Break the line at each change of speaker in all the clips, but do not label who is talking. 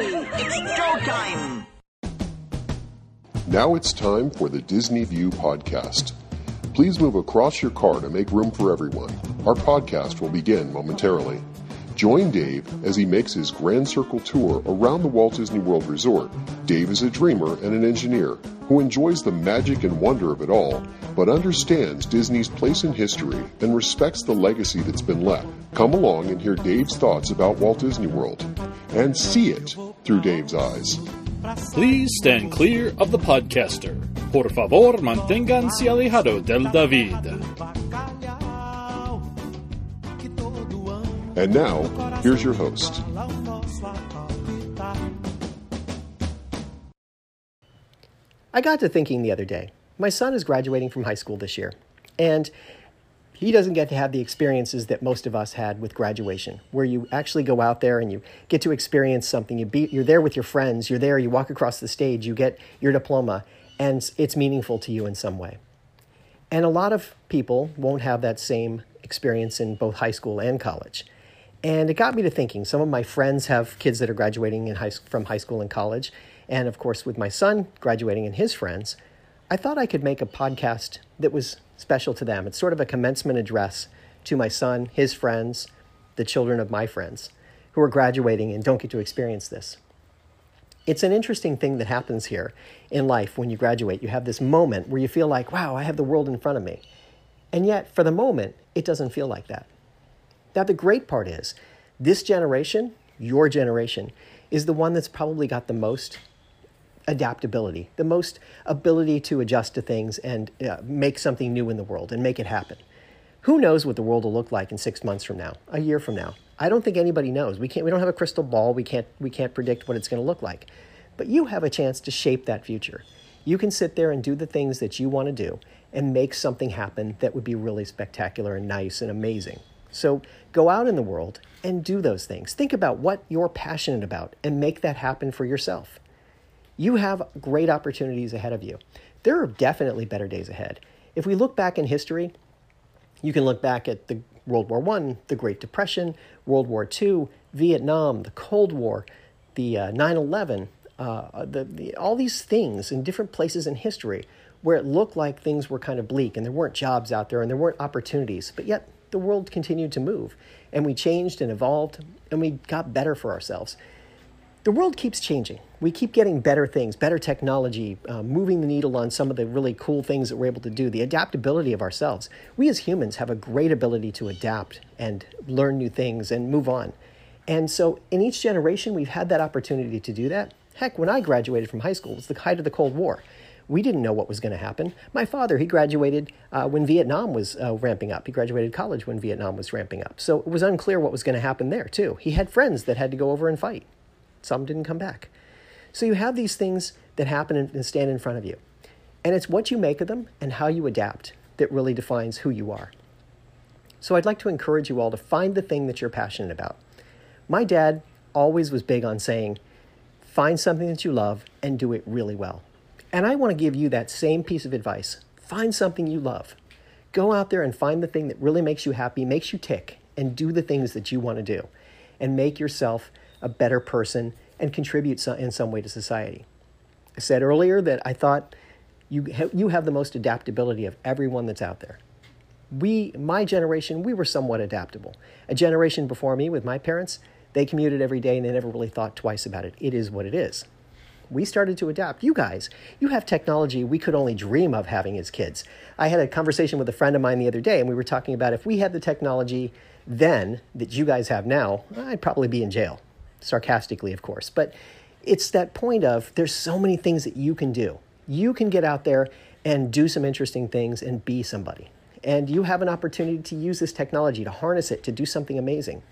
It's showtime!
Now it's time for the Disney View podcast. Please move across your car to make room for everyone. Our podcast will begin momentarily. Join Dave as he makes his Grand Circle tour around the Walt Disney World Resort. Dave is a dreamer and an engineer who enjoys the magic and wonder of it all, but understands Disney's place in history and respects the legacy that's been left. Come along and hear Dave's thoughts about Walt Disney World and see it through Dave's eyes.
Please stand clear of the podcaster. Por favor, manténganse alejado del David.
And now, here's your host.
I got to thinking the other day. My son is graduating from high school this year, and he doesn't get to have the experiences that most of us had with graduation, where you actually go out there and you get to experience something. You be, you're there with your friends, you're there, you walk across the stage, you get your diploma, and it's meaningful to you in some way. And a lot of people won't have that same experience in both high school and college. And it got me to thinking. Some of my friends have kids that are graduating in high, from high school and college. And of course, with my son graduating and his friends, I thought I could make a podcast that was special to them. It's sort of a commencement address to my son, his friends, the children of my friends who are graduating and don't get to experience this. It's an interesting thing that happens here in life when you graduate. You have this moment where you feel like, wow, I have the world in front of me. And yet, for the moment, it doesn't feel like that. Now, the great part is this generation, your generation, is the one that's probably got the most adaptability, the most ability to adjust to things and uh, make something new in the world and make it happen. Who knows what the world will look like in six months from now, a year from now? I don't think anybody knows. We can't. We don't have a crystal ball. We can't. We can't predict what it's going to look like. But you have a chance to shape that future. You can sit there and do the things that you want to do and make something happen that would be really spectacular and nice and amazing. So go out in the world and do those things. Think about what you're passionate about and make that happen for yourself. You have great opportunities ahead of you. There are definitely better days ahead. If we look back in history, you can look back at the World War I, the Great Depression, World War II, Vietnam, the Cold War, the uh, 9 11, uh, the, the, all these things in different places in history where it looked like things were kind of bleak and there weren't jobs out there and there weren't opportunities, but yet the world continued to move and we changed and evolved and we got better for ourselves. The world keeps changing. We keep getting better things, better technology, uh, moving the needle on some of the really cool things that we're able to do, the adaptability of ourselves. We as humans have a great ability to adapt and learn new things and move on. And so in each generation, we've had that opportunity to do that. Heck, when I graduated from high school, it was the height of the Cold War. We didn't know what was going to happen. My father, he graduated uh, when Vietnam was uh, ramping up. He graduated college when Vietnam was ramping up. So it was unclear what was going to happen there, too. He had friends that had to go over and fight. Some didn't come back. So you have these things that happen and stand in front of you. And it's what you make of them and how you adapt that really defines who you are. So I'd like to encourage you all to find the thing that you're passionate about. My dad always was big on saying, find something that you love and do it really well. And I want to give you that same piece of advice. Find something you love. Go out there and find the thing that really makes you happy, makes you tick, and do the things that you want to do. And make yourself a better person and contribute in some way to society. I said earlier that I thought you, you have the most adaptability of everyone that's out there. We, my generation, we were somewhat adaptable. A generation before me with my parents, they commuted every day and they never really thought twice about it. It is what it is we started to adapt. You guys, you have technology we could only dream of having as kids. I had a conversation with a friend of mine the other day, and we were talking about if we had the technology then that you guys have now, I'd probably be in jail. Sarcastically, of course. But it's that point of there's so many things that you can do. You can get out there and do some interesting things and be somebody. And you have an opportunity to use this technology, to harness it, to do something amazing.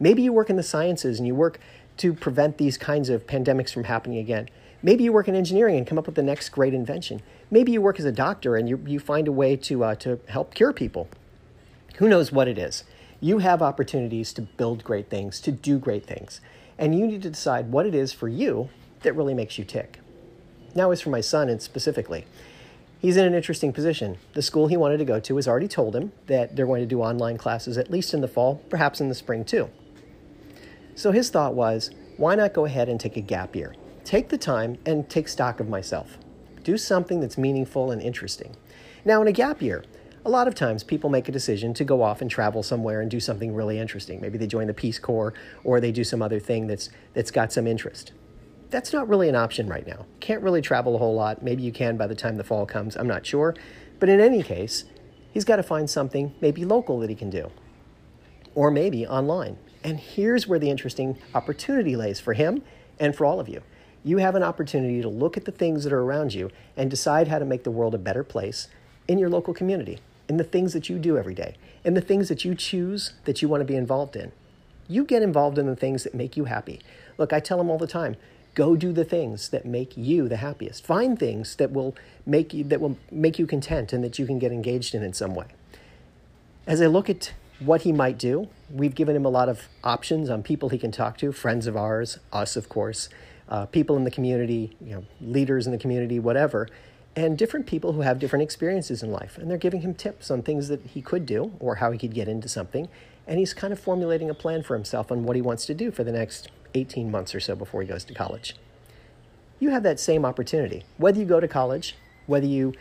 Maybe you work in the sciences and you work to prevent these kinds of pandemics from happening again. Maybe you work in engineering and come up with the next great invention. Maybe you work as a doctor and you, you find a way to, uh, to help cure people. Who knows what it is? You have opportunities to build great things, to do great things. And you need to decide what it is for you that really makes you tick. Now, as for my son, and specifically, he's in an interesting position. The school he wanted to go to has already told him that they're going to do online classes at least in the fall, perhaps in the spring too. So his thought was, why not go ahead and take a gap year? Take the time and take stock of myself. Do something that's meaningful and interesting. Now, in a gap year, a lot of times people make a decision to go off and travel somewhere and do something really interesting. Maybe they join the Peace Corps or they do some other thing that's, that's got some interest. That's not really an option right now. Can't really travel a whole lot. Maybe you can by the time the fall comes. I'm not sure. But in any case, he's got to find something maybe local that he can do or maybe online. And here's where the interesting opportunity lays for him and for all of you. You have an opportunity to look at the things that are around you and decide how to make the world a better place in your local community, in the things that you do every day, in the things that you choose that you want to be involved in. You get involved in the things that make you happy. Look, I tell them all the time, go do the things that make you the happiest. Find things that will make you that will make you content and that you can get engaged in in some way. As I look at what he might do. We've given him a lot of options on people he can talk to, friends of ours, us, of course, uh, people in the community, you know, leaders in the community, whatever, and different people who have different experiences in life. And they're giving him tips on things that he could do or how he could get into something. And he's kind of formulating a plan for himself on what he wants to do for the next 18 months or so before he goes to college. You have that same opportunity. Whether you go to college, whether you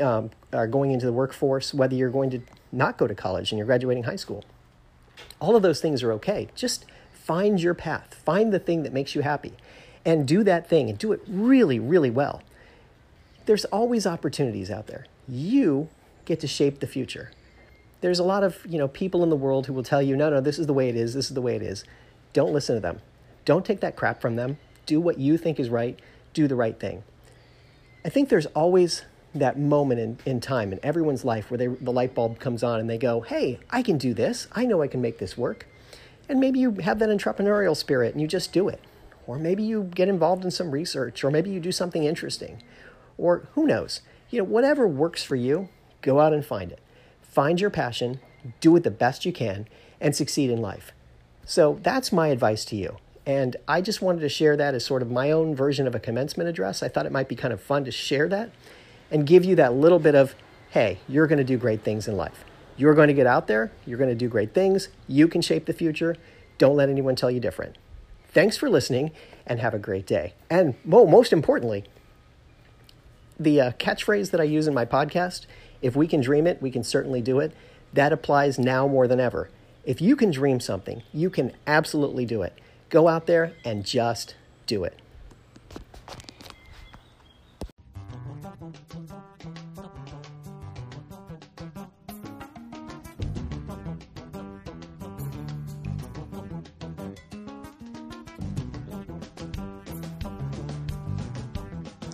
um, are going into the workforce, whether you're going to not go to college and you're graduating high school. All of those things are okay. Just find your path, find the thing that makes you happy, and do that thing and do it really, really well. There's always opportunities out there. You get to shape the future. There's a lot of you know people in the world who will tell you, no, no, this is the way it is, this is the way it is. Don't listen to them. Don't take that crap from them. Do what you think is right. Do the right thing. I think there's always that moment in, in time in everyone's life where they, the light bulb comes on and they go, hey, I can do this. I know I can make this work. And maybe you have that entrepreneurial spirit and you just do it. Or maybe you get involved in some research, or maybe you do something interesting. Or who knows? You know, whatever works for you, go out and find it. Find your passion, do it the best you can, and succeed in life. So that's my advice to you. And I just wanted to share that as sort of my own version of a commencement address. I thought it might be kind of fun to share that and give you that little bit of, hey, you're going to do great things in life. You're going to get out there, you're going to do great things, you can shape the future. Don't let anyone tell you different. Thanks for listening and have a great day. And most importantly, the uh, catchphrase that I use in my podcast if we can dream it, we can certainly do it. That applies now more than ever. If you can dream something, you can absolutely do it. Go out there and just do it.